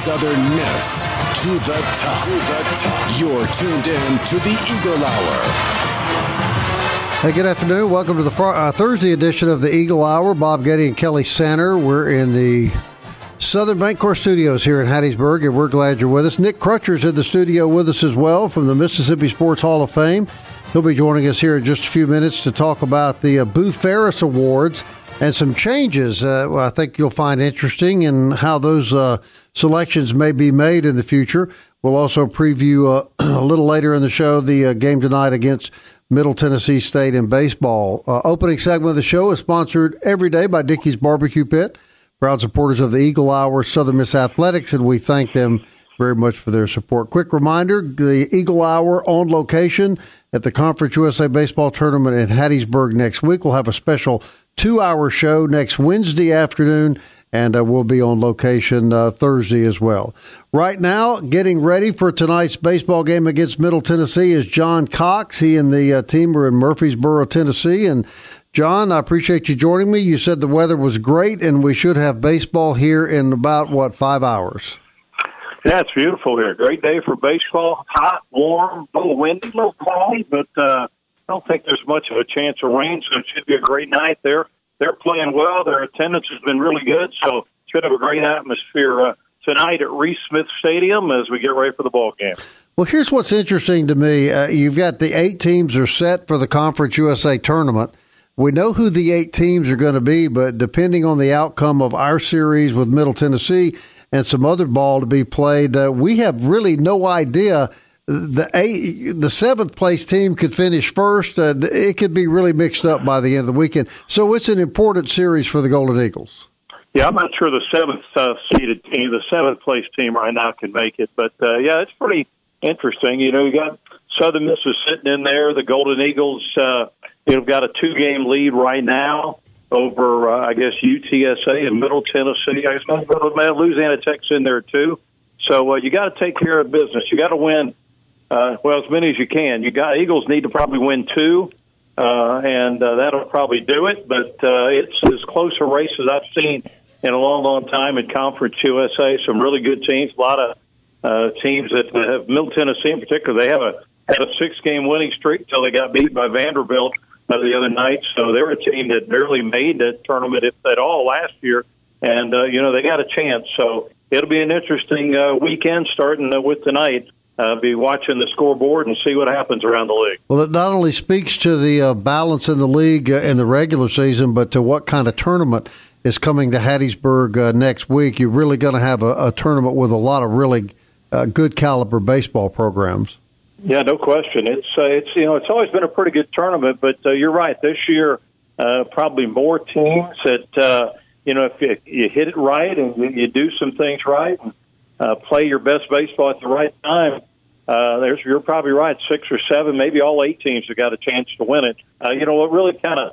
Southern Miss to the top. To the top. You're tuned in to the Eagle Hour. Hey, good afternoon. Welcome to the uh, Thursday edition of the Eagle Hour. Bob Getty and Kelly Center. We're in the Southern Bancorp Studios here in Hattiesburg, and we're glad you're with us. Nick Crutcher's in the studio with us as well from the Mississippi Sports Hall of Fame. He'll be joining us here in just a few minutes to talk about the uh, Boo Ferriss Awards and some changes uh, I think you'll find interesting and how those uh, selections may be made in the future. We'll also preview uh, a little later in the show the uh, game tonight against Middle Tennessee State in baseball. Uh, opening segment of the show is sponsored every day by Dickey's Barbecue Pit, proud supporters of the Eagle Hour Southern Miss Athletics, and we thank them very much for their support. Quick reminder the Eagle Hour on location at the Conference USA Baseball Tournament in Hattiesburg next week. We'll have a special two hour show next Wednesday afternoon, and uh, we'll be on location uh, Thursday as well. Right now, getting ready for tonight's baseball game against Middle Tennessee is John Cox. He and the uh, team are in Murfreesboro, Tennessee. And John, I appreciate you joining me. You said the weather was great, and we should have baseball here in about, what, five hours? Yeah, it's beautiful here. Great day for baseball. Hot, warm, a little windy, a little cloudy, but uh, I don't think there's much of a chance of rain, so it should be a great night there. They're playing well. Their attendance has been really good, so should have a great atmosphere uh, tonight at Reese Smith Stadium as we get ready for the ball game. Well, here's what's interesting to me. Uh, you've got the eight teams are set for the Conference USA tournament. We know who the eight teams are going to be, but depending on the outcome of our series with Middle Tennessee and some other ball to be played, uh, we have really no idea. The eight, the seventh place team could finish first. Uh, it could be really mixed up by the end of the weekend. So it's an important series for the Golden Eagles. Yeah, I'm not sure the seventh uh, seeded team, the seventh place team right now, can make it. But uh, yeah, it's pretty interesting. You know, you got Southern Miss is sitting in there. The Golden Eagles, uh, you know, got a two game lead right now over, uh, I guess, UTSA and Middle Tennessee. I guess Louisiana Tech's in there too. So uh, you got to take care of business. You got to win, uh, well, as many as you can. You got Eagles need to probably win two, uh, and uh, that'll probably do it. But uh, it's as close a race as I've seen in a long, long time in Conference USA. Some really good teams. A lot of uh, teams that have Middle Tennessee in particular. They have a had a six game winning streak until they got beat by Vanderbilt uh, the other night. So they're a team that barely made the tournament if at all last year, and uh, you know they got a chance. So it'll be an interesting uh, weekend starting uh, with tonight. Uh, be watching the scoreboard and see what happens around the league. Well, it not only speaks to the uh, balance in the league uh, in the regular season, but to what kind of tournament is coming to Hattiesburg uh, next week. You're really going to have a, a, tournament with a lot of really uh, good caliber baseball programs. Yeah, no question. It's uh, it's you know it's always been a pretty good tournament, but uh, you're right. This year, uh, probably more teams that uh, you know if you, you hit it right and you, you do some things right and uh, play your best baseball at the right time. Uh, there's you're probably right. Six or seven, maybe all eight teams have got a chance to win it. Uh, you know what really kind of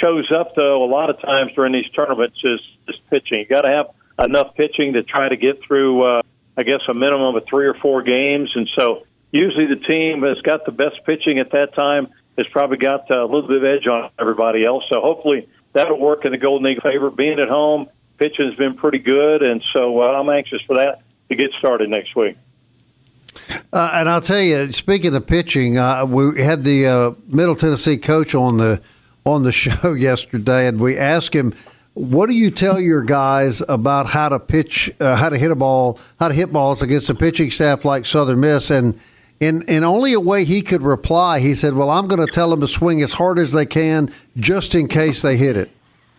shows up though a lot of times during these tournaments is is pitching. You got to have enough pitching to try to get through. Uh, I guess a minimum of three or four games, and so usually the team that's got the best pitching at that time has probably got a little bit of edge on everybody else. So hopefully that'll work in the Golden Eagle favor. Being at home, pitching has been pretty good, and so uh, I'm anxious for that to get started next week. Uh, and I'll tell you, speaking of pitching, uh, we had the uh, Middle Tennessee coach on the on the show yesterday, and we asked him, "What do you tell your guys about how to pitch, uh, how to hit a ball, how to hit balls against a pitching staff like Southern Miss?" And in in only a way he could reply, he said, "Well, I'm going to tell them to swing as hard as they can, just in case they hit it."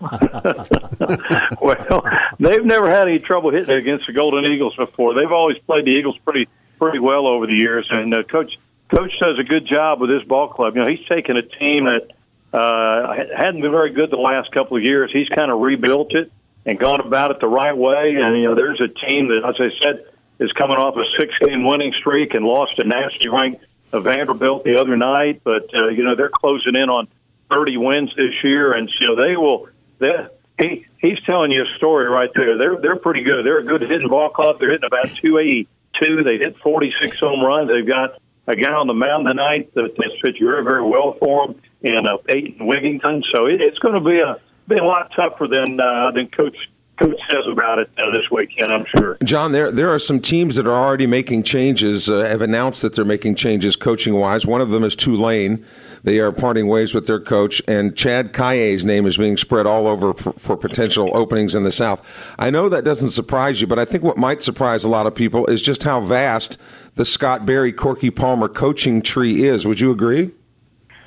well, they've never had any trouble hitting against the Golden Eagles before. They've always played the Eagles pretty pretty well over the years, and uh, coach coach does a good job with his ball club. You know, he's taken a team that Uh, hadn't been very good the last couple of years. He's kind of rebuilt it and gone about it the right way. And you know, there's a team that, as I said, is coming off a six-game winning streak and lost to nationally ranked Vanderbilt the other night. But uh, you know, they're closing in on 30 wins this year, and so they will. They, he he's telling you a story right there. They're they're pretty good. They're a good hitting ball club. They're hitting about 282. They hit 46 home runs. They've got a guy on the mound tonight that that's pitched very very well for them, and uh, Peyton Wigington. So it, it's going to be a be a lot tougher than uh, than Coach Coach says about it uh, this weekend, I'm sure. John, there there are some teams that are already making changes, uh, have announced that they're making changes coaching wise. One of them is Tulane. They are parting ways with their coach, and Chad Kaye's name is being spread all over for, for potential openings in the South. I know that doesn't surprise you, but I think what might surprise a lot of people is just how vast the Scott Berry Corky Palmer coaching tree is. Would you agree?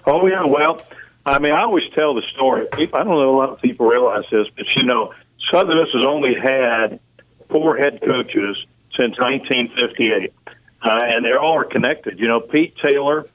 Oh yeah, well, I mean, I always tell the story. I don't know a lot of people realize this, but you know, Southern Miss has only had four head coaches since 1958, uh, and they all are connected. You know, Pete Taylor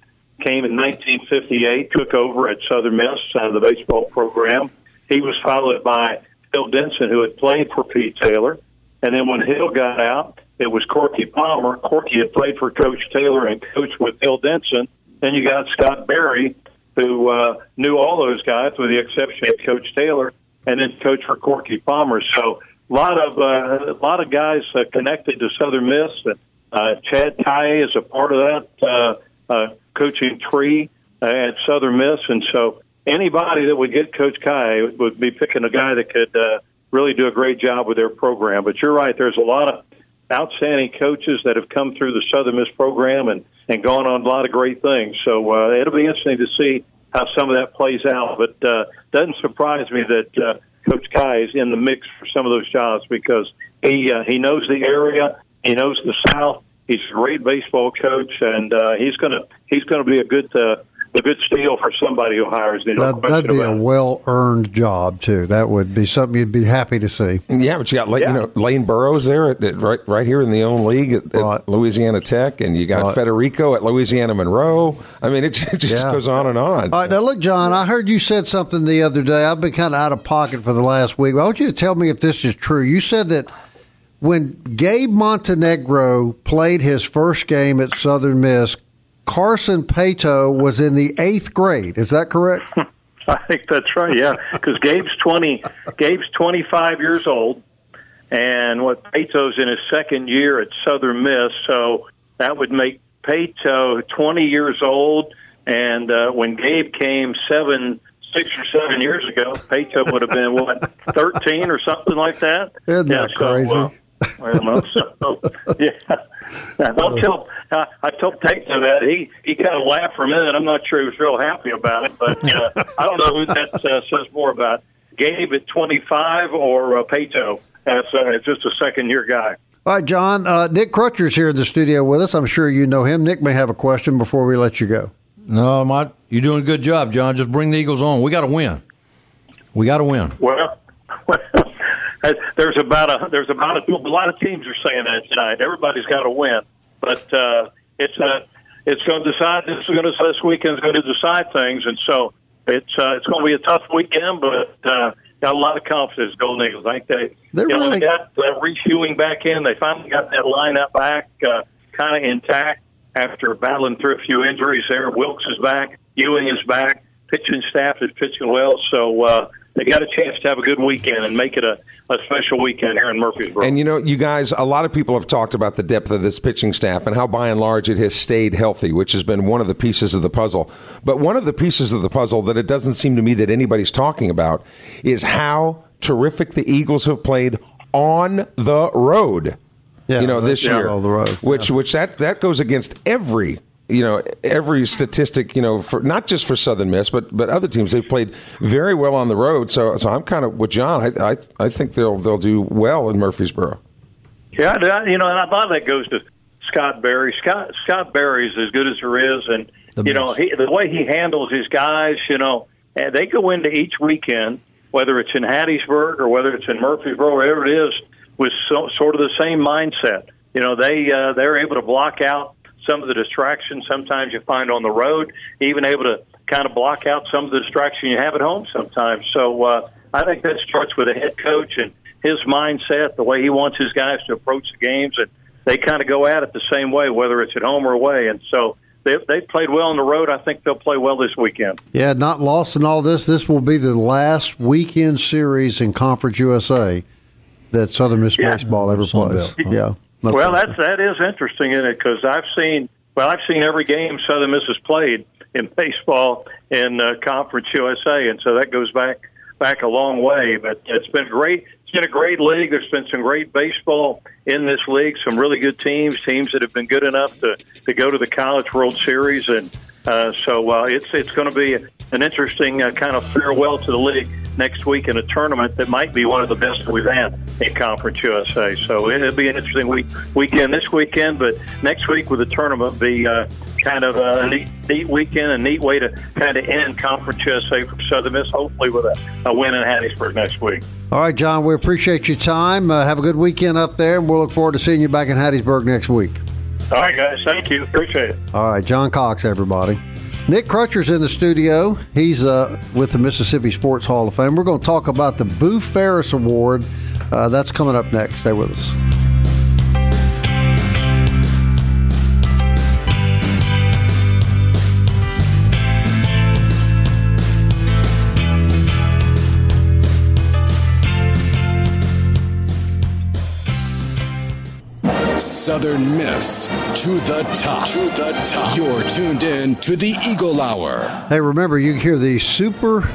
came in 1958, took over at Southern Miss out of the baseball program. He was followed by Hill Denson, who had played for Pete Taylor. And then when Hill got out, it was Corky Palmer. Corky had played for Coach Taylor and coached with Hill Denson. Then you got Scott Berry, who uh, knew all those guys with the exception of Coach Taylor, and then coached for Corky Palmer. So a lot of uh, a lot of guys uh, connected to Southern Miss. Uh, Chad Kaye is a part of that uh, uh, coaching tree uh, at Southern Miss, and so anybody that would get Coach Kaye would be picking a guy that could uh, really do a great job with their program. But you're right; there's a lot of outstanding coaches that have come through the Southern Miss program and and gone on a lot of great things. So uh, it'll be interesting to see how some of that plays out. But uh, doesn't surprise me that uh, Coach Kaye is in the mix for some of those jobs because he uh, he knows the area, he knows the South. He's a great baseball coach, and uh, he's gonna he's gonna be a good uh, a good steal for somebody who hires him. No that, would be a well earned job too. That would be something you'd be happy to see. Yeah, but you got yeah. you know Lane Burroughs there at, at, right right here in the own league at, right. at Louisiana Tech, and you got right. Federico at Louisiana Monroe. I mean, it, it just yeah. goes on and on. All right, now look, John, I heard you said something the other day. I've been kind of out of pocket for the last week. I want you to tell me if this is true. You said that when Gabe Montenegro played his first game at Southern Miss, Carson Paetow was in the eighth grade. Is that correct? I think that's right. Yeah, because Gabe's twenty. Gabe's twenty five years old, and what Paetow's in his second year at Southern Miss. So that would make Paetow twenty years old. And uh, when Gabe came seven, six or seven years ago, Paetow would have been what thirteen or something like that. Isn't yeah, that crazy? Uh, well, so, yeah. I'll tell. I, I told Paetow that he he kind of laughed for a minute. I'm not sure he was real happy about it, but uh, I don't know who that uh, says more about. Gabe at 25 or uh, Paetow. That's uh, just a second year guy. All right, John. Uh, Nick Crutcher's here in the studio with us. I'm sure you know him. Nick may have a question before we let you go. No, my, you're doing a good job, John. Just bring the Eagles on. We got to win. We got to win. Well, well there's about a there's about a, a lot of teams are saying that tonight. Everybody's got to win, but uh, it's a uh, it's going to decide. This is going to this weekend is going to decide things, and so it's uh, it's going to be a tough weekend, but. Uh, got a lot of confidence, Golden Eagles. I think they, They're you know, really... they got uh, Reese Ewing back in. They finally got that lineup back, uh, kind of intact after battling through a few injuries. There, Wilkes is back, Ewing is back, pitching staff is pitching well. So uh, they got a chance to have a good weekend and make it a, a special weekend here in Murfreesboro. And you know, you guys, a lot of people have talked about the depth of this pitching staff and how by and large it has stayed healthy, which has been one of the pieces of the puzzle. But one of the pieces of the puzzle that it doesn't seem to me that anybody's talking about is how terrific the Eagles have played on the road. Yeah, you know, this yeah, year, on the road. which yeah. which that that goes against every you know every statistic you know for not just for Southern Miss but but other teams they've played very well on the road so so I'm kind of with John I I, I think they'll they'll do well in Murfreesboro. Yeah, you know, and I thought that goes to Scott Berry. Scott Scott Berry's as good as there is, and the you know he, the way he handles his guys. You know, they go into each weekend, whether it's in Hattiesburg or whether it's in Murfreesboro, wherever it is, with so, sort of the same mindset. You know, they uh, they're able to block out some of the distractions sometimes you find on the road, even able to kind of block out some of the distraction you have at home sometimes. So uh, I think that starts with a head coach and his mindset, the way he wants his guys to approach the games, and they kind of go at it the same way, whether it's at home or away. And so they they played well on the road. I think they'll play well this weekend. Yeah, not lost in all this. This will be the last weekend series in Conference USA that Southern Miss Yeah. baseball ever plays. Yeah. No Well, question. that's that is interesting in it because I've seen well, I've seen every game Southern Miss has played in baseball in uh, Conference USA, and so that goes back back a long way. But it's been great. It's been a great league. There's been some great baseball in this league. Some really good teams, teams that have been good enough to to go to the College World Series, and uh, so uh, it's it's going to be an interesting uh, kind of farewell to the league next week in a tournament that might be one of the best we've had in Conference USA. So it'll be an interesting week weekend this weekend, but next week with the tournament be uh, kind of a neat, neat weekend, a neat way to kind of end Conference USA for Southern Miss, hopefully with a, a win in Hattiesburg next week. All right, John, we appreciate your time. Uh, have a good weekend up there, and we'll look forward to seeing you back in Hattiesburg next week. All right, guys. Thank you. Appreciate it. All right, John Cox, everybody. Nick Crutcher's in the studio. He's uh, with the Mississippi Sports Hall of Fame. We're going to talk about the Boo Ferriss Award. Uh, that's coming up next. Stay with us. Southern Miss to the top. To the top. You're tuned in to the Eagle Hour. Hey, remember, you can hear the Super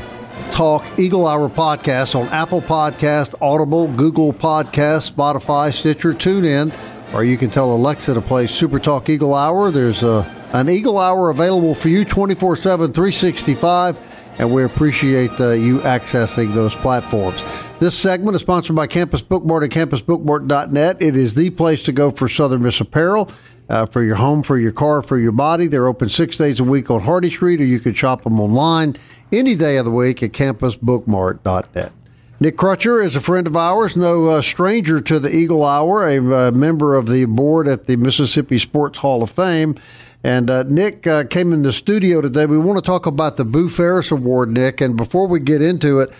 Talk Eagle Hour podcast on Apple Podcast, Audible, Google Podcast, Spotify, Stitcher, TuneIn, or you can tell Alexa to play Super Talk Eagle Hour. There's a, an Eagle Hour available for you 24 7, 365, and we appreciate uh, you accessing those platforms. This segment is sponsored by Campus Bookmart and campusbookmart.net. It is the place to go for Southern Miss apparel. Uh, for your home, for your car, for your body. They're open six days a week on Hardy Street, or you can shop them online any day of the week at campusbookmart.net. Nick Crutcher is a friend of ours, no uh, stranger to the Eagle Hour, a uh, member of the board at the Mississippi Sports Hall of Fame. And uh, Nick uh, came in the studio today. We want to talk about the Boo Ferriss Award, Nick. And before we get into it,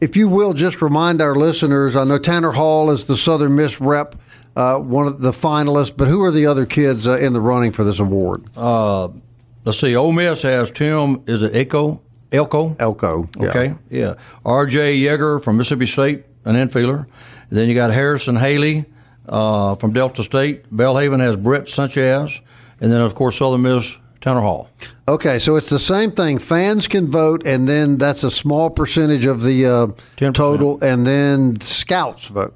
if you will just remind our listeners, I know Tanner Hall is the Southern Miss rep, uh, one of the finalists, but who are the other kids uh, in the running for this award? Let's see. Ole Miss has Tim. Is it Echo? Elko? Elko. yeah. Okay. Yeah. R.J. Yeager from Mississippi State, an infielder. Then you got Harrison Haley uh, from Delta State. Belhaven has Brett Sanchez, and then of course Southern Miss Tanner Hall. Okay, so it's the same thing. Fans can vote, and then that's a small percentage of the uh, total, and then scouts vote.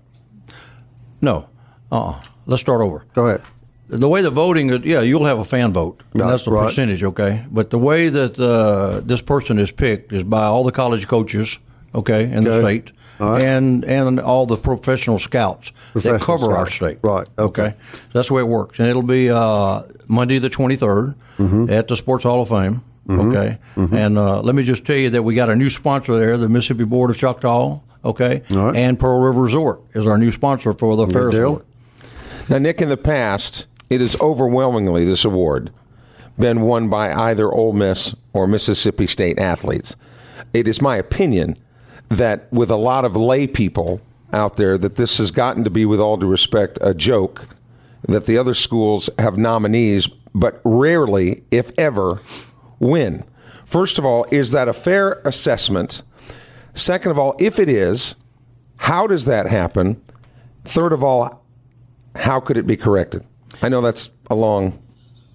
No. Uh. Let's start over. Go ahead. the way the voting is, yeah, you'll have a fan vote. And Right, that's the right. percentage, okay? But the way that uh, this person is picked is by all the college coaches, okay, in the state, All right. and and all the professional scouts Professional that cover our state. Right, okay. Okay. That's the way it works, and it'll be uh, Monday the twenty Mm-hmm. at the Sports Hall of Fame. Okay, and uh, let me just tell you that we got a new sponsor there, the Mississippi Band of Choctaw. Okay, All right. and Pearl River Resort is our new sponsor for the Ferriss deal. Award. Now, Nick, in the past, it has overwhelmingly this award been won by either Ole Miss or Mississippi State athletes. It is my opinion that with a lot of lay people out there, that this has gotten to be, with all due respect, a joke. That the other schools have nominees, but rarely, if ever, win. First of all, is that a fair assessment? Second of all, if it is, how does that happen? Third of all, how could it be corrected? I know that's a long.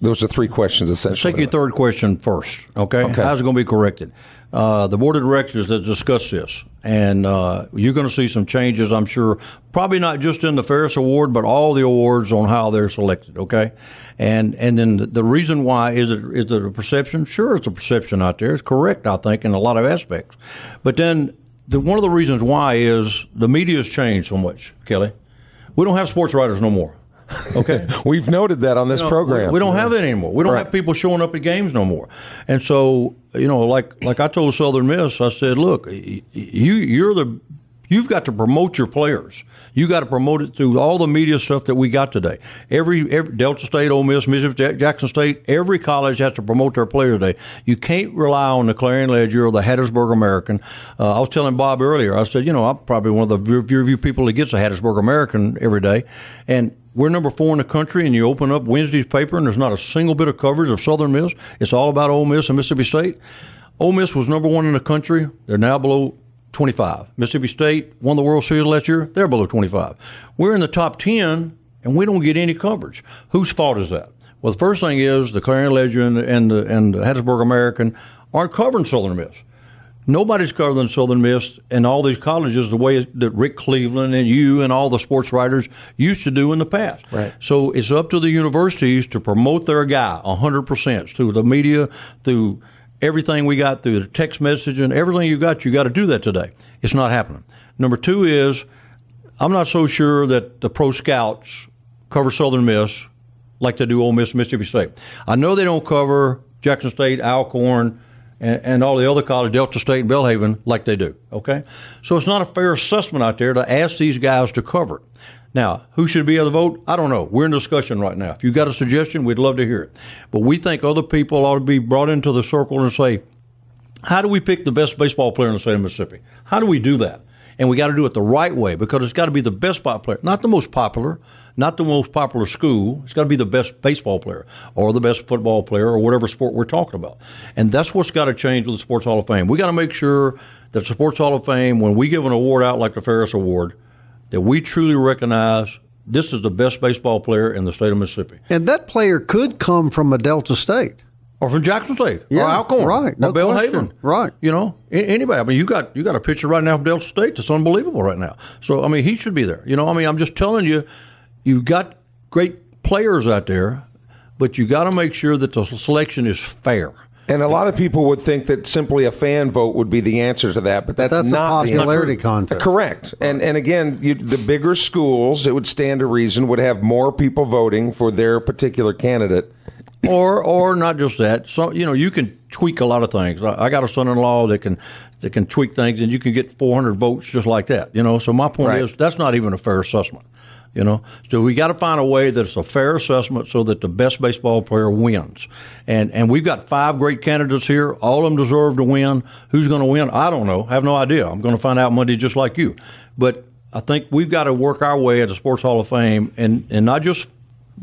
Those are three questions essentially. Take your third question first, okay? Okay. How's it going to be corrected? Uh, the board of directors that discussed this, and uh, you're going to see some changes, I'm sure. Probably not just in the Ferriss Award, but all the awards on how they're selected, okay? And and then the, reason why is it is it a perception? Sure, it's a perception out there. It's correct, I think, in a lot of aspects. But then the, one of the reasons why is the media's changed so much, Kelly. We don't have sports writers no more. Okay. We've noted that on this You know, program. We, we don't have it anymore. We don't Right. have people showing up at games no more. And so, you know, like like I told Southern Miss, I said, look, you you're the You've got to promote your players. You got to promote it through all the media stuff that we got today. Every, every Delta State, Ole Miss, Mississippi, Jackson State, every college has to promote their players today. You can't rely on the Clarion Ledger or the Hattiesburg American. Uh, I was telling Bob earlier. I said, you know, I'm probably one of the few people that gets a Hattiesburg American every day, and we're number four in the country, and you open up Wednesday's paper, and there's not a single bit of coverage of Southern Miss. It's all about Ole Miss and Mississippi State. Ole Miss was number one in the country. They're now below 25. Mississippi State won the World Series last year. They're below 25. We're in the top 10, and we don't get any coverage. Whose fault is that? Well, the first thing is the Clarion Ledger and, and, the, and the Hattiesburg American aren't covering Southern Miss. Nobody's covering Southern Miss and all these colleges the way that Rick Cleveland and you and all the sports writers used to do in the past. Right. So it's up to the universities to promote their guy 100% through the media, through everything we got, through the text messaging, everything you got, you got to do that today. It's not happening. Number two is I'm not so sure that the pro scouts cover Southern Miss like they do Ole Miss, Mississippi State. I know they don't cover Jackson State, Alcorn, and, and all the other colleges, Delta State and Belhaven, like they do. Okay, so it's not a fair assessment out there to ask these guys to cover it. Now, who should be able to vote? I don't know. We're in discussion right now. If you got a suggestion, we'd love to hear it. But we think other people ought to be brought into the circle and say, how do we pick the best baseball player in the state of Mississippi? How do we do that? And we got to do it the right way because it's got to be the best ball player, not the most popular, not the most popular school. It's got to be the best baseball player or the best football player or whatever sport we're talking about. And that's what's got to change with the Sports Hall of Fame. We got to make sure that the Sports Hall of Fame, when we give an award out like the Ferriss Award, that we truly recognize this is the best baseball player in the state of Mississippi. And that player could come from a Delta State. Or from Jackson State, Yeah, or Alcorn, right, no or Bell question. Haven, Right. You know, anybody. I mean, you got you got a pitcher right now from Delta State that's unbelievable right now. So I mean, he should be there. You know, I mean, I'm just telling you, you've got great players out there, but you got to make sure that the selection is fair. And a lot of people would think that simply a fan vote would be the answer to that, but that's, That's not the popularity answer. contest. Correct. And and again, you, the bigger schools, it would stand to reason, would have more people voting for their particular candidate. Or or not just that. So you know, you can tweak a lot of things. I I got a son-in-law that can that can tweak things, and you can get 400 votes just like that. You know, so my point Right. is that's not even a fair assessment. You know, so we got to find a way that's a fair assessment so that the best baseball player wins. And and we've got five great candidates here. All of them deserve to win. Who's going to win? I don't know. I have no idea. I'm going to find out Monday, just like you. But I think we've got to work our way at the Sports Hall of Fame, and and not just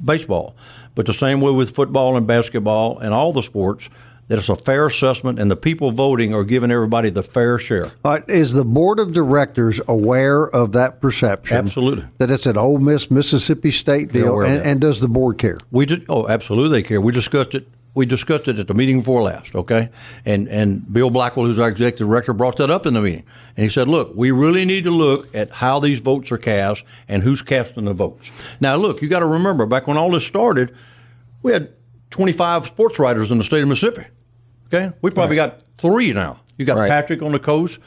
baseball, but the same way with football and basketball and all the sports. That it's a fair assessment, and the people voting are giving everybody the fair share. Right, is the board of directors aware of that perception? Absolutely. That it's an Ole Miss Mississippi State deal, and, and does the board care? We did. Oh, absolutely, they care. We discussed it. We discussed it at the meeting before last. Okay, and and Bill Blackwell, who's our executive director, brought that up in the meeting, and he said, "Look, we really need to look at how these votes are cast and who's casting the votes." Now, look, you got to remember, back when all this started, we had 25 sports writers in the state of Mississippi. Okay, we probably got three now. You got Right. Patrick on the coast.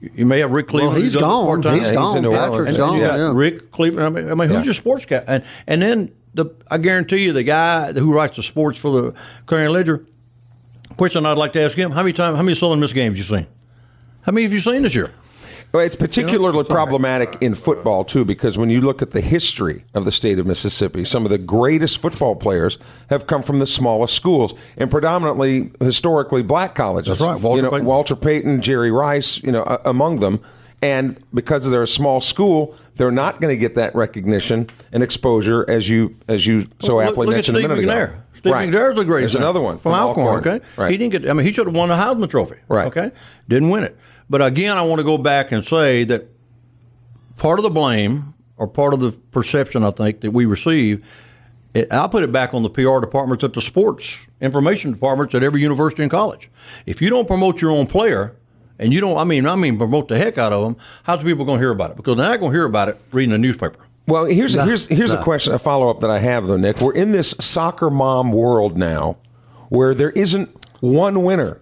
You you may have Rick Cleveland. Well, he's who does gone. He's Yeah, he's gone. in New Orleans. Patrick's And gone. Yeah. Rick Cleveland. I mean, I mean who's Yeah. your sports guy? And and then the I guarantee you, the guy who writes the sports for the Clarion Ledger. Question I'd like to ask him: How many times? How many Southern Miss games you seen? How many have you seen this year? Well, it's particularly problematic in football too, because when you look at the history of the state of Mississippi, some of the greatest football players have come from the smallest schools, and predominantly historically black colleges. That's right, Walter you know, Payton. Walter Payton, Jerry Rice, you know, uh, among them. And because they're a small school, they're not going to get that recognition and exposure as you as you so Look- aptly look mentioned a minute McNair. ago. Steve Right. McNair's a great. There's another one from, Alcorn. Okay, Right. he didn't get. I mean, he should have won the Heisman Trophy. Right. Okay, didn't win it. But again, I want to go back and say that part of the blame or part of the perception I think that we receive. It, I'll put it back on the PR departments at the sports information departments at every university and college. If you don't promote your own player, and you don't, I mean, I mean, promote the heck out of them, how's people going to hear about it? Because they're not going to hear about it reading the newspaper. Well, here's No, here's here's no. a question, a follow up that I have though, Nick. We're in this soccer mom world now, where there isn't one winner.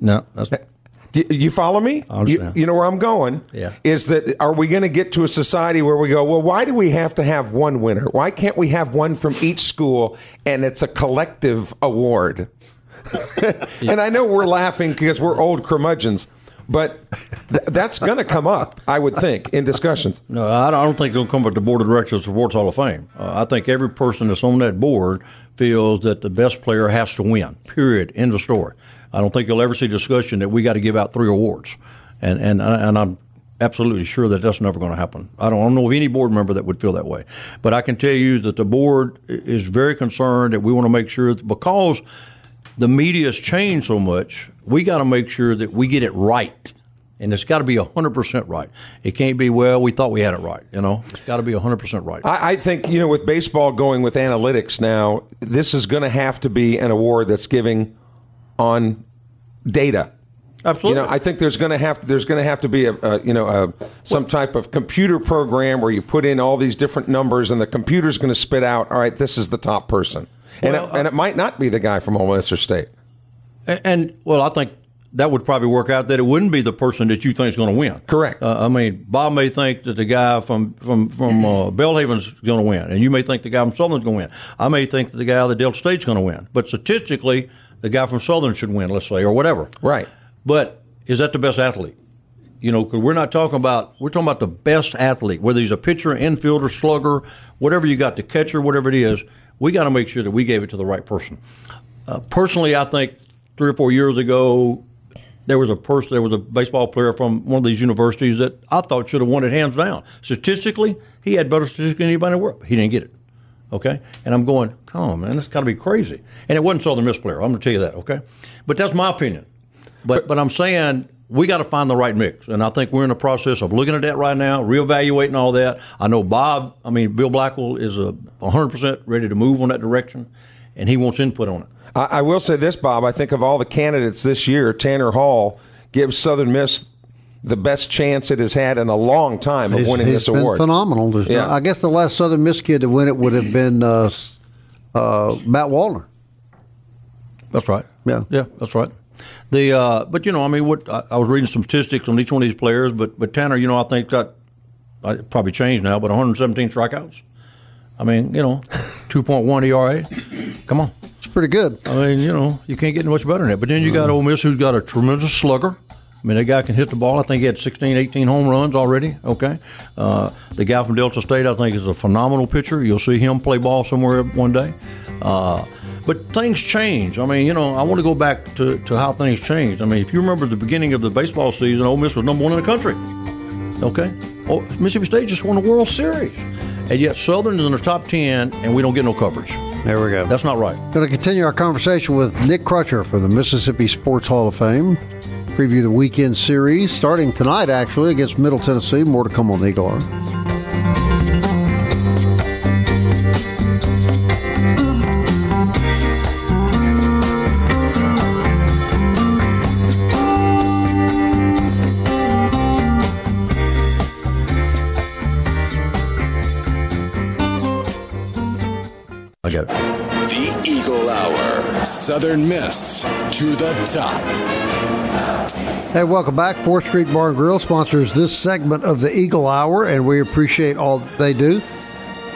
No, that's okay. Do you follow me? You, you know where I'm going. Yeah. Is that are we going to get to a society where we go? Well, why do we have to have one winner? Why can't we have one from each school and it's a collective award? and I know we're laughing because we're old curmudgeons, But th- that's going to come up, I would think, in discussions. No, I don't think it'll come up at the board of directors of Sports Hall of Fame. Uh, I think every person that's on that board feels that the best player has to win. Period. End of story. I don't think you'll ever see discussion that we got to give out three awards, and and and I'm absolutely sure that that's never going to happen. I don't, I don't know of any board member that would feel that way, but I can tell you that the board is very concerned that we want to make sure that because the media has changed so much, we got to make sure that we get it right. And it's got to be 100% right. It can't be, well, we thought we had it right. You know, it's got to be 100% right. I, I think, you know, with baseball going with analytics now, this is going to have to be an award that's giving on data. Absolutely. You know, I think there's going to have there's going to have to be a, a you know a, some type of computer program where you put in all these different numbers and the computer's going to spit out. All right, this is the top person, and Well, it, and it might not be the guy from Ole Miss or State. And, and well, I think that would probably work out that it wouldn't be the person that you think is going to win. Correct. Uh, I mean, Bob may think that the guy from from from uh, Belhaven's going to win, and you may think the guy from Southern's going to win. I may think that the guy out of the Delta State's going to win, but statistically, the guy from Southern should win. Let's say, or whatever. Right. But is that the best athlete? You know, because we're not talking about we're talking about the best athlete, whether he's a pitcher, infielder, slugger, whatever you got, the catcher, whatever it is. We got to make sure that we gave it to the right person. Uh, personally, I think three or four years ago, there was a person, there was a baseball player from one of these universities that I thought should have won it hands down. Statistically, he had better statistics than anybody in the world. He didn't get it. Okay, and I'm going, come on, man, this got to be crazy. And it wasn't Southern Miss player. I'm going to tell you that. Okay, but that's my opinion. But but I'm saying we got to find the right mix, and I think we're in the process of looking at that right now, reevaluating all that. I know Bob, I mean Bill Blackwell is a 100 percent ready to move on that direction, and he wants input on it. I, I will say this, Bob. I think of all the candidates this year, Tanner Hall gives Southern Miss the best chance it has had in a long time of He's- winning he's this been award. phenomenal. There's Yeah. no- I guess the last Southern Miss kid to win it would have been uh, uh, Matt Wallner. That's right. Yeah. yeah, that's right. The uh, but you know, I mean, what I, I was reading some statistics on each one of these players, but but Tanner, you know, I think got I, probably changed now, but 117 strikeouts. I mean, you know, 2.1 ERA. Come on. It's pretty good. I mean, you know, you can't get much better than that. But then you got Ole Miss, who's got a tremendous slugger. I mean, that guy can hit the ball. I think he had 16, 18 home runs already. Okay. Uh, the guy from Delta State, I think, is a phenomenal pitcher. You'll see him play ball somewhere one day. Uh, but things change. I mean, you know, I want to go back to, to how things changed. I mean, if you remember the beginning of the baseball season, Ole Miss was number one in the country. Okay. Oh, Mississippi State just won the World Series. And yet Southern is in the top 10, and we don't get no coverage. There we go. That's not right. Going to continue our conversation with Nick Crutcher from the Mississippi Sports Hall of Fame. Preview the weekend series starting tonight, actually, against Middle Tennessee. More to come on the Eagle Hour. Southern Miss to the top. Hey, welcome back. 4th Street Bar and Grill sponsors this segment of the Eagle Hour, and we appreciate all they do.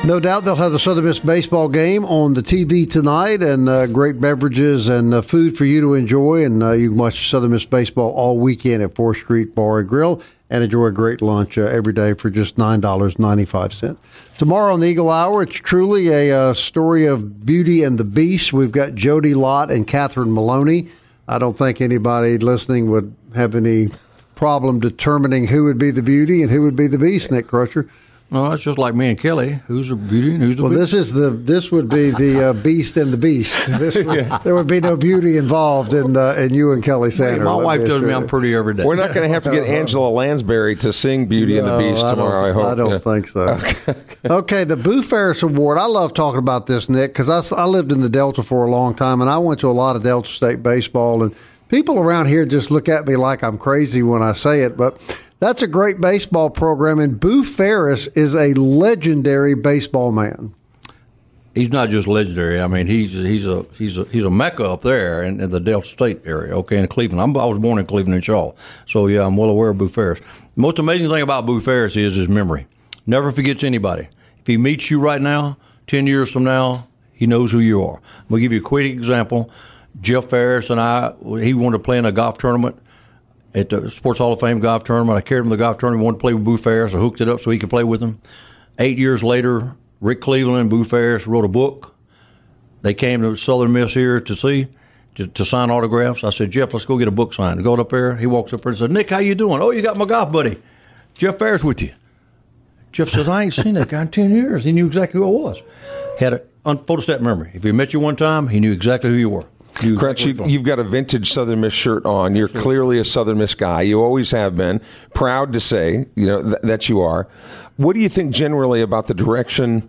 No doubt they'll have the Southern Miss baseball game on the TV tonight, and uh, great beverages and uh, food for you to enjoy. And uh, you can watch Southern Miss baseball all weekend at 4th Street Bar and Grill and enjoy a great lunch uh, every day for just $9.95. Tomorrow on the Eagle Hour, it's truly a uh, story of Beauty and the Beast. We've got Jody Lott and Catherine Maloney. I don't think anybody listening would have any problem determining who would be the beauty and who would be the beast, Nick Crutcher. No, it's just like me and Kelly. Who's the beauty and who's the Well, beast? this is the this would be the uh, beast and the beast. This would, There would be no beauty involved in uh, in you and Kelly Hey, my let wife tells me I'm pretty every day. We're not going to have to get Angela Lansbury to sing Beauty and the Beast I tomorrow, I don't- hope. I don't Yeah. think so. Okay. the Boo Ferriss Award. I love talking about this, Nick, because I, I lived in the Delta for a long time, and I went to a lot of Delta State baseball, and people around here just look at me like I'm crazy when I say it, but that's a great baseball program, and Boo Ferriss is a legendary baseball man. he's not just legendary. I mean, he's he's a he's a he's a mecca up there in, in the Delta State area. Okay, in Cleveland. I'm, I was born in Cleveland and Shaw, so yeah, I'm well aware of Boo Ferriss. The most amazing thing about Boo Ferriss is his memory. Never forgets anybody. If he meets you right now, ten years from now, he knows who you are. We'll give you a quick example. Jeff Ferris and I, he wanted to play in a golf tournament. At the Sports Hall of Fame golf tournament. I carried him to the golf tournament. Wanted to play with Boo Ferriss. I hooked it up so he could play with him. Eight years later, Rick Cleveland and Boo Ferriss wrote a book. They came to Southern Miss here to see to, to, sign autographs. I said, Jeff, let's go get a book signed. Go up there. He walks up there and said, Nick, how you doing? Oh, you got my golf buddy, Jeff Ferris, with you. Jeff says, I ain't seen that guy in 10 years. He knew exactly who I was. Had a photostat memory. If he met you one time, he knew exactly who you were. Correct. You, have got a vintage Southern Miss shirt on. You're sure. clearly a Southern Miss guy. You always have been. Proud to say, you know, th- that you are. What do you think generally about the direction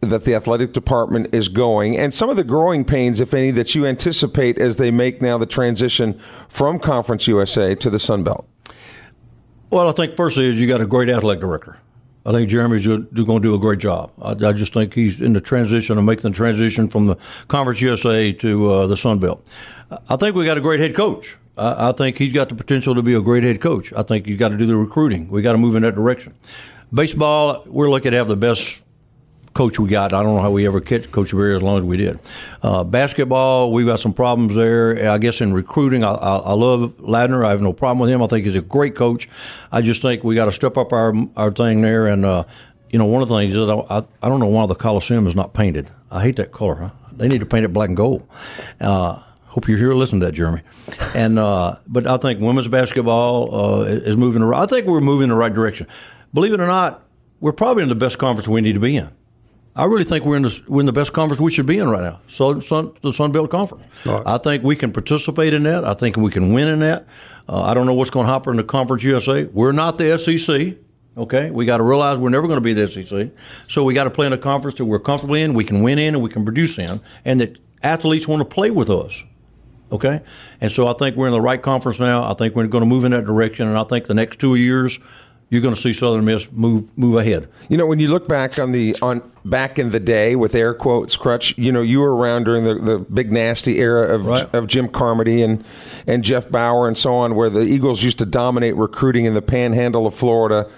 that the athletic department is going and some of the growing pains, if any, that you anticipate as they make now the transition from Conference USA to the Sun Belt? Well, I think firstly is you got a great athletic director. I think Jeremy's going to do a great job. I, I, just think he's in the transition of making the transition from the Conference USA to uh, the Sun Belt. I think we got a great head coach. I, I, think he's got the potential to be a great head coach. I think you got to do the recruiting. We got to move in that direction. Baseball, we're looking to have the best coach we got. I don't know how we ever kept Coach Berry as long as we did. Uh, basketball, we've got some problems there. I guess in recruiting, I, I, I, love Ladner. I have no problem with him. I think he's a great coach. I just think we got to step up our our thing there. And uh, you know, one of the things is I, I don't know why the Coliseum is not painted. I hate that color. Huh? They need to paint it black and gold. Uh, hope you're here to listen to that, Jeremy. And uh, but I think women's basketball uh, is moving. Around I think we're moving in the right direction. Believe it or not, we're probably in the best conference we need to be in. I really think we're in the we're in the best conference we should be in right now. So Sun, the Sun Belt Conference. Right. I think we can participate in that. I think we can win in that. Uh, I don't know what's going to happen in the Conference USA. We're not the SEC. Okay, we got to realize we're never going to be the SEC. So we got to play in a conference that we're comfortable in, we can win in, and we can produce in, and that athletes want to play with us. Okay, and so I think we're in the right conference now. I think we're going to move in that direction, and I think the next two years you're going to see Southern Miss move move ahead. You know, when you look back on the on back in the day with air quotes, Crutch, you know, you were around during the, the big nasty era of right. of Jim Carmody and and Jeff Bower and so on, where the Eagles used to dominate recruiting in the Panhandle of Florida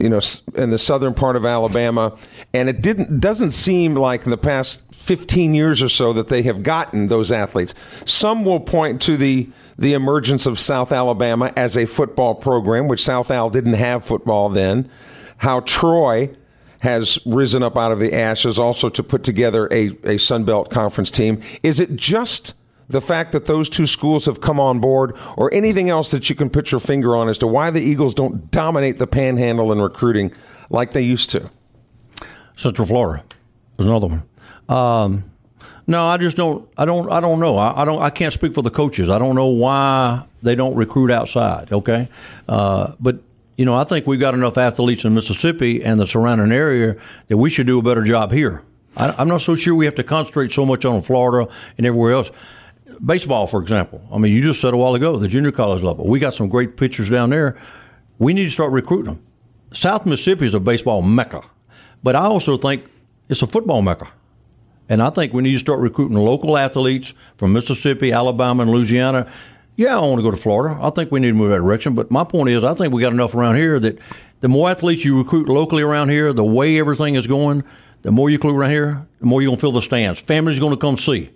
you know, in the southern part of Alabama, and it didn't doesn't seem like in the past 15 years or so that they have gotten those athletes. Some will point to the the emergence of South Alabama as a football program, which South Al didn't have football then, how Troy has risen up out of the ashes also to put together a, a Sun Belt Conference team. Is it just the fact that those two schools have come on board or anything else that you can put your finger on as to why the Eagles don't dominate the panhandle in recruiting like they used to? Central Florida is another one. Um, no, I just don't. I don't. I don't know. I, I, don't. I can't speak for the coaches. I don't know why they don't recruit outside. Okay, uh, but you know, I think we've got enough athletes in Mississippi and the surrounding area that we should do a better job here. I, am not so sure we have to concentrate so much on Florida and everywhere else. Baseball, for example. I mean, you just said a while ago the junior college level. We got some great pitchers down there. We need to start recruiting them. South Mississippi is a baseball mecca, but I also think it's a football mecca. And I think we need to start recruiting local athletes from Mississippi, Alabama, and Louisiana. Yeah, I want to go to Florida. I think we need to move that direction. But my point is, I think we got enough around here that the more athletes you recruit locally around here, the way everything is going, the more you recruit around here, the more you're going to fill the stands. Family's going to come see.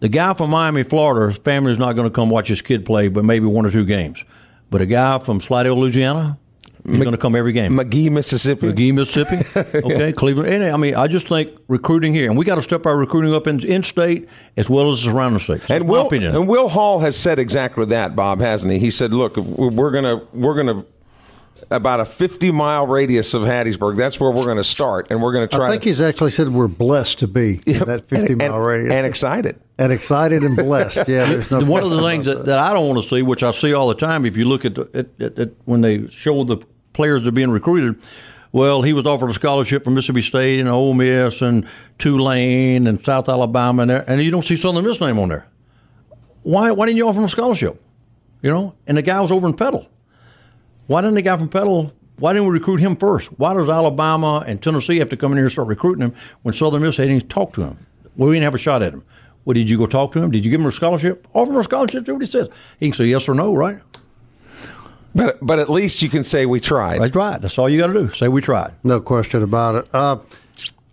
The guy from Miami, Florida, his family's not going to come watch his kid play, but maybe one or two games. But a guy from Slidell, Louisiana, He's going to come every game. Magee, Mississippi. Magee, Mississippi. Okay, yeah. Cleveland. And, I mean, I just think recruiting here, and we got to step our recruiting up in, in state as well as the surrounding states. And Will, and Will Hall has said exactly that, Bob, hasn't he? He said, "Look, we're going to we're going to about a 50 mile radius of Hattiesburg. That's where we're going to start, and we're going to try. I think to, he's actually said we're blessed to be in that 50 and, mile and, radius, and excited, and excited and blessed. Yeah, there's no. One of the things that, that, I don't want to see, which I see all the time, if you look at, the, at, at, at when they show the players that are being recruited. Well, he was offered a scholarship from Mississippi State and Ole Miss and Tulane and South Alabama, and, and you don't see Southern Miss name on there. Why? Why didn't you offer him a scholarship? You know, and the guy was over in Petal. Why didn't the guy from Petal? Why didn't we recruit him first? Why does Alabama and Tennessee have to come in here and start recruiting him when Southern Miss hadn't talked to him? Well, we didn't have a shot at him. Well, did you go talk to him? Did you give him a scholarship? Offer him a scholarship. See what he says. He can say yes or no, right? But but at least you can say we tried. That's right. That's all you got to do. Say we tried. No question about it. Uh,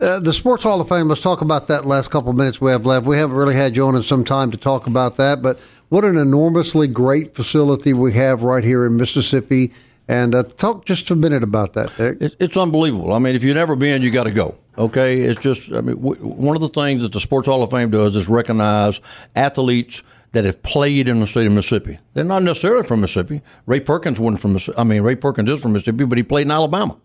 uh, the Sports Hall of Fame. Let's talk about that last couple of minutes we have left. We haven't really had you on in some time to talk about that, but what an enormously great facility we have right here in Mississippi. And uh, talk just a minute about that, Nick. It's, it's unbelievable. I mean, if you've never been, you got to go. Okay, it's just. I mean, w- one of the things that the Sports Hall of Fame does is recognize athletes that have played in the state of Mississippi. They're not necessarily from Mississippi. Ray Perkins wasn't from. I mean, Ray Perkins is from Mississippi, but he played in Alabama.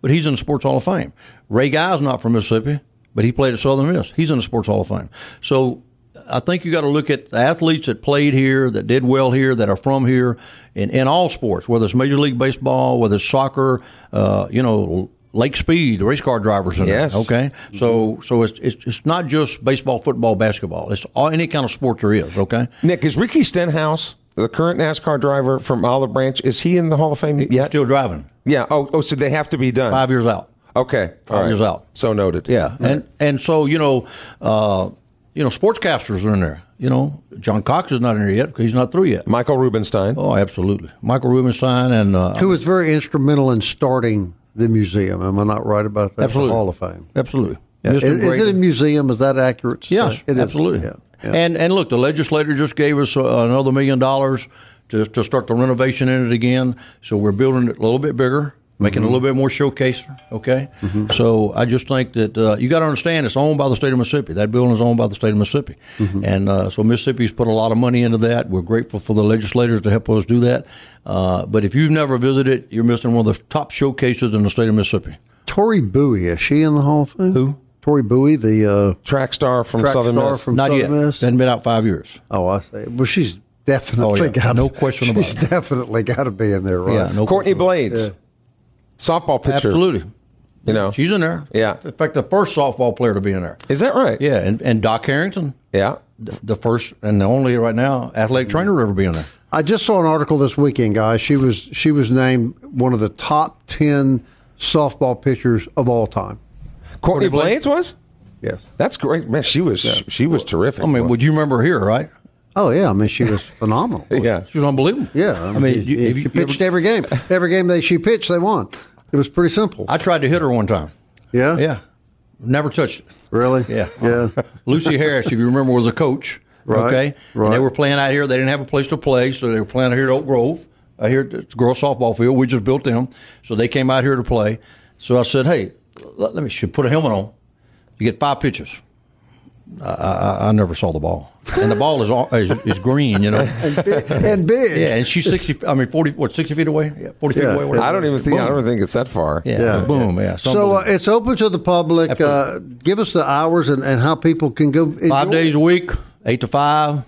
But he's in the Sports Hall of Fame. Ray Guy's not from Mississippi, but he played at Southern Miss. He's in the Sports Hall of Fame. So I think you got to look at the athletes that played here, that did well here, that are from here, in, in all sports, whether it's Major League Baseball, whether it's soccer, uh, you know, Lake Speed, the race car drivers in Yes. there. Okay, so so it's, it's it's not just baseball, football, basketball. It's all, any kind of sport there is. Okay, Nick, is Ricky Stenhouse, the current NASCAR driver from Olive Branch, is he in the Hall of Fame yet? still driving, Yeah. Oh, oh, so they have to be done. five years out. Okay. All right. years out. So noted. Yeah, and and so you know, uh, you know, sportscasters are in there. You know, John Cox is not in there yet because he's not through yet. Michael Rubenstein. Oh, absolutely, Michael Rubenstein and uh, Who was very instrumental in starting the museum. Am I not right about that? Absolutely. The Hall of Fame. absolutely. Yeah. Is, is it a museum? Is that accurate? Yes, say? It is. absolutely. Yeah. Yeah. And and look, the legislator just gave us uh, another million dollars to to start the renovation in it again. So we're building it a little bit bigger, making it a little bit more showcase. Okay. So I just think that uh, you got to understand it's owned by the state of Mississippi. That building is owned by the state of Mississippi, and uh, so Mississippi's put a lot of money into that. We're grateful for the legislators to help us do that. Uh, but if you've never visited, you're missing one of the top showcases in the state of Mississippi. Tori Bowie, is she in the Hall of Fame? Who? Tori Bowie, the uh, Track star from track Southern star Miss. from Not Southern yet. Miss. Hasn't been out five years. Oh, I see. Well, she's definitely Oh, yeah. got No question about she's it. definitely got to be in there, right? Yeah, no Courtney question. Blades, softball pitcher. Absolutely. You know, She's in there. Yeah. In fact, the first softball player to be in there. is that right? Yeah, and, and Doc Harrington, Yeah. the, the first and the only right now athletic trainer to ever be in there. I just saw an article this weekend, guys. She was she was named one of the top ten softball pitchers of all time. Courtney Courtney Blades? Blades was. Yes. That's great, man. She was she was terrific. I mean, would you remember here, right? Oh yeah, I mean she was phenomenal. yeah. She was unbelievable. Yeah, I mean, you, she, have you- she you pitched ever- every game. Every game that she pitched, they won. It was pretty simple. I tried to hit her one time. yeah, Yeah, never touched it. really. Yeah, yeah. Uh-huh. Lucy Harris, if you remember, was a coach. Right, Okay, right. and they were playing out here. They didn't have a place to play, so they were playing out here at Oak Grove. I hear it's a girls softball field. We just built them, so they came out here to play. So I said, "Hey, let, let me should put a helmet on. You get five pitches." I, I, I never saw the ball, and the ball is all- is, is green, you know. and big. And big. Yeah, and she's sixty. I mean, forty. What, sixty feet away? Yeah, forty feet away. whatever. I don't even think I don't think it's that far. Yeah, Yeah. boom. Yeah. So uh, it's open to the public. Uh, give us the hours and, and how people can go. five days a week, eight to five.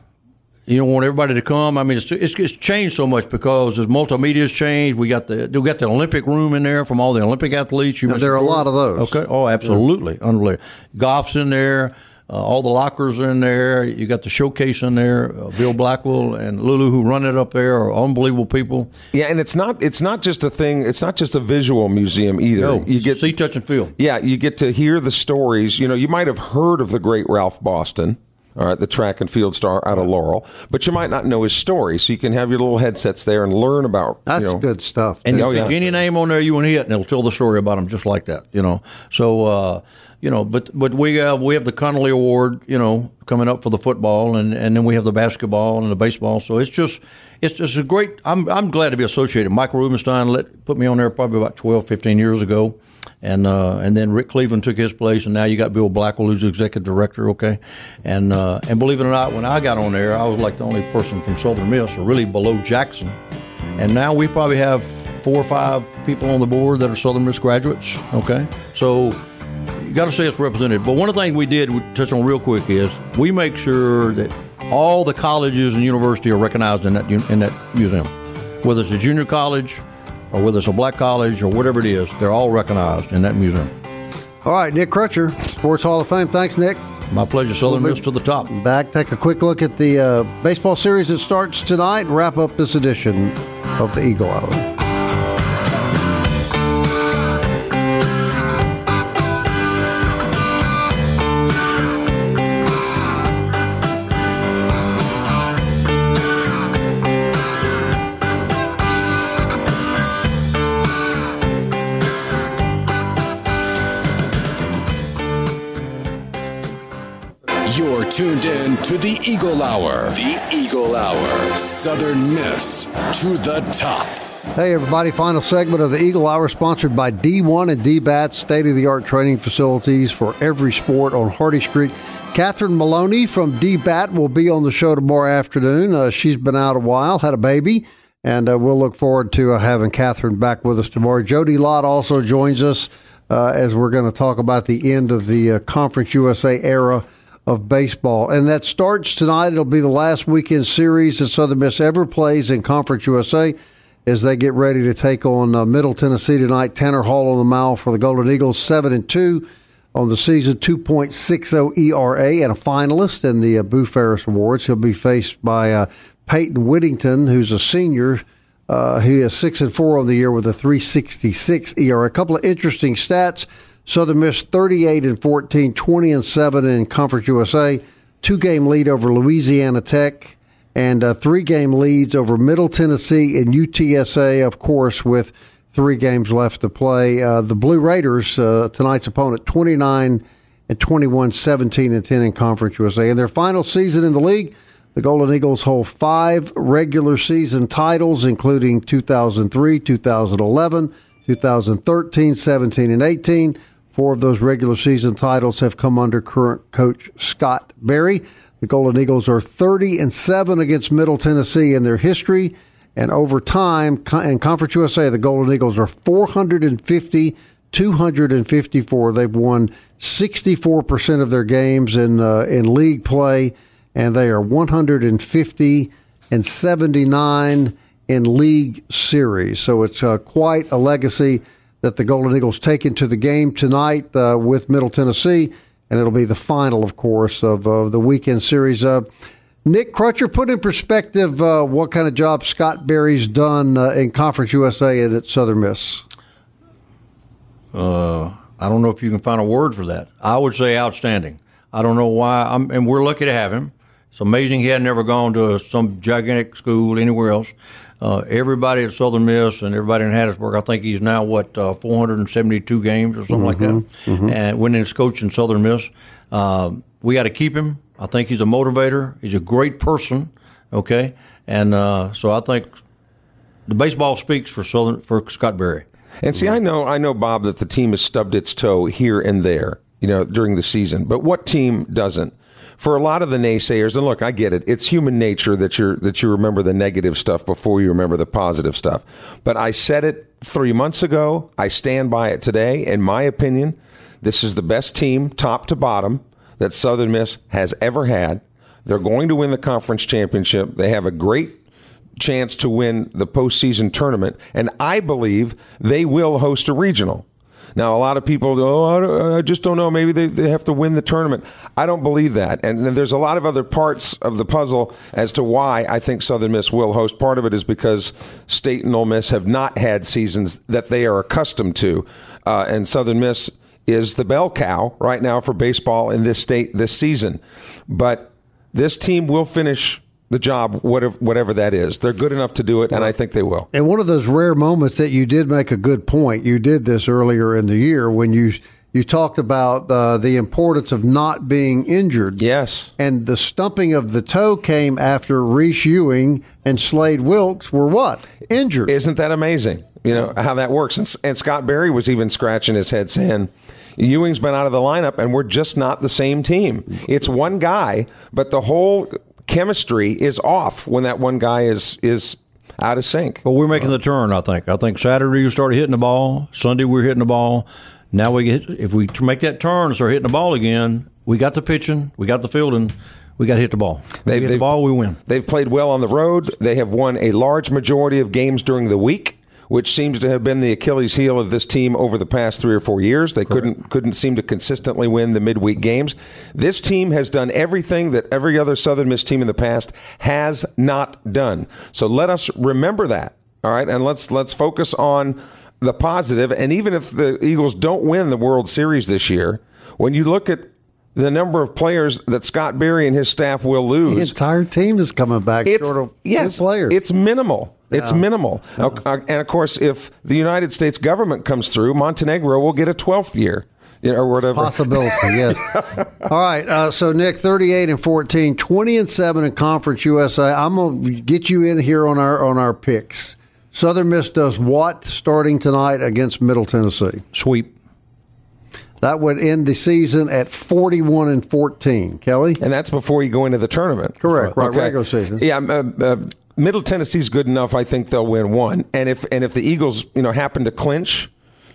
You don't want everybody to come. I mean, it's, it's, it's changed so much because as multimedia's changed. We got the we got the Olympic room in there from all the Olympic athletes. You Now, there are a lot of those. Okay. Oh, absolutely, unbelievable. Golf's in there. Uh, all the lockers are in there. You got the showcase in there. Uh, Bill Blackwell and Lulu, who run it up there, are unbelievable people. Yeah, and it's not it's not just a thing. It's not just a visual museum either. No, you get see, touch, and feel. yeah, you get to hear the stories. You know, you might have heard of the great Ralph Boston. All right, the track and field star out of Laurel, but you might not know his story, so you can have your little headsets there and learn about. That's you know, good stuff. And Oh, you yeah. pick any name on there you want to hit, and it'll tell the story about them just like that. You know. So uh, you know, but but we have we have the Conerly Award, you know, coming up for the football, and, and then we have the basketball and the baseball. So it's just it's just a great. I'm I'm glad to be associated. Michael Rubenstein let put me on there probably about 12, 15 years ago. And uh, and then Rick Cleveland took his place, and now you got Bill Blackwell, who's executive director. Okay, and uh, and believe it or not, when I got on there, I was like the only person from Southern Miss, or really below Jackson. And now we probably have four or five people on the board that are Southern Miss graduates. Okay, so got to say it's represented. But one of the things we did, we touch on real quick, is we make sure that all the colleges and university are recognized in that in that museum, whether it's a junior college or whether it's a black college or whatever it is, they're all recognized in that museum. All right, Nick Crutcher, Sports Hall of Fame. Thanks, Nick. My pleasure. Southern Miss to the top. Back, take a quick look at the uh, baseball series that starts tonight wrap up this edition of the Eagle Hour. Tuned in to the Eagle Hour. The Eagle Hour. Southern Miss to the top. Hey, everybody. Final segment of the Eagle Hour sponsored by D1 and DBAT, state of the art training facilities for every sport on Hardy Street. Catherine Maloney from DBAT will be on the show tomorrow afternoon. Uh, she's been out a while, had a baby, and uh, we'll look forward to uh, having Catherine back with us tomorrow. Jody Lott also joins us uh, as we're going to talk about the end of the uh, Conference USA era of baseball. And that starts tonight. It'll be the last weekend series that Southern Miss ever plays in Conference USA as they get ready to take on uh, Middle Tennessee tonight. Tanner Hall on the mound for the Golden Eagles, seven and two on the season, 2.60 ERA, and a finalist in the uh, Boo Ferriss Awards. He'll be faced by uh, Peyton Whittington, who's a senior. Uh, he is six and four on the year with a 366 ERA. A couple of interesting stats. Southern Miss 38 and 14, 20 and 7 in Conference USA, two game lead over Louisiana Tech, and uh, three game leads over Middle Tennessee and UTSA, of course, with three games left to play. Uh, the Blue Raiders, uh, tonight's opponent, 29 and 21, 17 and 10 in Conference USA. In their final season in the league, the Golden Eagles hold five regular season titles, including 2003, 2011, 2013, 17, and 18. Four of those regular season titles have come under current coach Scott Berry. The Golden Eagles are 30 and 7 against Middle Tennessee in their history. And over time, in Conference USA, the Golden Eagles are 450, 254. They've won 64% of their games in, uh, in league play, and they are 150 and 79 in league series. So it's uh, quite a legacy that the Golden Eagles take into the game tonight uh, with Middle Tennessee, and it'll be the final, of course, of uh, the weekend series. Uh, Nick Crutcher, put in perspective uh, what kind of job Scott Berry's done uh, in Conference USA and at Southern Miss. Uh, I don't know if you can find a word for that. I would say outstanding. I don't know why, I'm, and we're lucky to have him. It's amazing he had never gone to some gigantic school anywhere else. Uh, everybody at Southern Miss and everybody in Hattiesburg, I think he's now what uh, 472 games or something mm-hmm, like that, mm-hmm. mm-hmm. and winning his coach in Southern Miss. Uh, we got to keep him. I think he's a motivator. He's a great person. Okay, and uh, so I think the baseball speaks for Southern for Scott Berry. And see, I know, I know, Bob, that the team has stubbed its toe here and there, you know, during the season. But what team doesn't? For a lot of the naysayers, and look, I get it. It's human nature that you that you remember the negative stuff before you remember the positive stuff. But I said it three months ago. I stand by it today. In my opinion, this is the best team, top to bottom that Southern Miss has ever had. They're going to win the conference championship. They have a great chance to win the postseason tournament, and I believe they will host a regional. Now, a lot of people go, oh, I just don't know. Maybe they, they have to win the tournament. I don't believe that. And there's a lot of other parts of the puzzle as to why I think Southern Miss will host. Part of it is because State and Ole Miss have not had seasons that they are accustomed to. Uh, and Southern Miss is the bell cow right now for baseball in this state this season. But this team will finish the job, whatever, whatever that is. They're good enough to do it, and I think they will. And one of those rare moments that you did make a good point. You did this earlier in the year when you you talked about uh, the importance of not being injured. Yes. And the stumping of the toe came after Reese Ewing and Slade Wilks were what? Injured. Isn't that amazing? You know, how that works. And, and Scott Berry was even scratching his head saying, Ewing's been out of the lineup and we're just not the same team. It's one guy, but the whole chemistry is off when that one guy is is out of sync. But we're making the uh, turn, I think. I think Saturday you started hitting the ball. Sunday we're hitting the ball. Now we get if we make that turn and start hitting the ball again, we got the pitching, we got the fielding. We got to hit the ball. They hit the ball, we win. They've played well on the road. They have won a large majority of games during the week which seems to have been the Achilles heel of this team over the past three or four years. They Correct. couldn't couldn't seem to consistently win the midweek games. This team has done everything that every other Southern Miss team in the past has not done. So let us remember that. All right, and let's let's focus on the positive. And even if the Eagles don't win the World Series this year, when you look at the number of players that Scott Berry and his staff will lose. The entire team is coming back it's, short of yes, players. It's minimal. It's minimal. Uh, and of course, if the United States government comes through, Montenegro will get a 12th year you know, or whatever. Possibility, yes. All right. Uh, so Nick, thirty-eight and 14, 20 and seven in Conference USA. I'm gonna get you in here on our on our picks. Southern Miss does what starting tonight against Middle Tennessee? Sweep. That would end the season at 41 and 14. Kelly? And that's before you go into the tournament. Correct, right, regular season. Yeah, uh, uh, Middle Tennessee's good enough. I think they'll win one. And if and if the Eagles, you know, happen to clinch,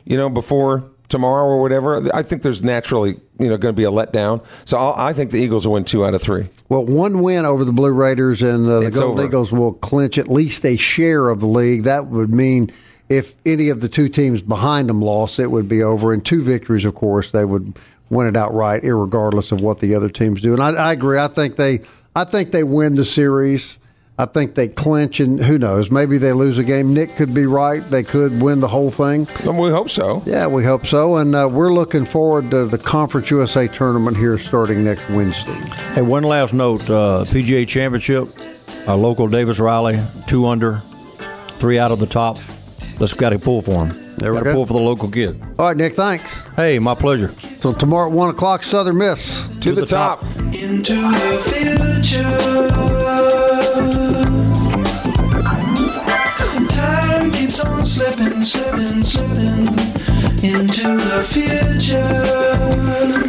you know, before tomorrow or whatever, I think there's naturally, you know, going to be a letdown. So I'll, i think the Eagles will win two out of three. Well, one win over the Blue Raiders and uh, the It's Golden over. Eagles will clinch at least a share of the league. That would mean if any of the two teams behind them lost, it would be over. And two victories, of course, they would win it outright, irregardless of what the other teams do. And I, I agree. I think they, I think they win the series. I think they clinch, and who knows? Maybe they lose a game. Nick could be right. They could win the whole thing. And we hope so. Yeah, we hope so. And uh, we're looking forward to the Conference USA tournament here starting next Wednesday. Hey, one last note: uh, PGA Championship, our local Davis Riley, two under, three out of the top. Let's got to pull for him. There we got to go. pull for the local kid. All right, Nick, thanks. Hey, my pleasure. So tomorrow at 1 o'clock, Southern Miss. To, the, top. into the future. Time keeps on slipping, slipping, slipping into the future.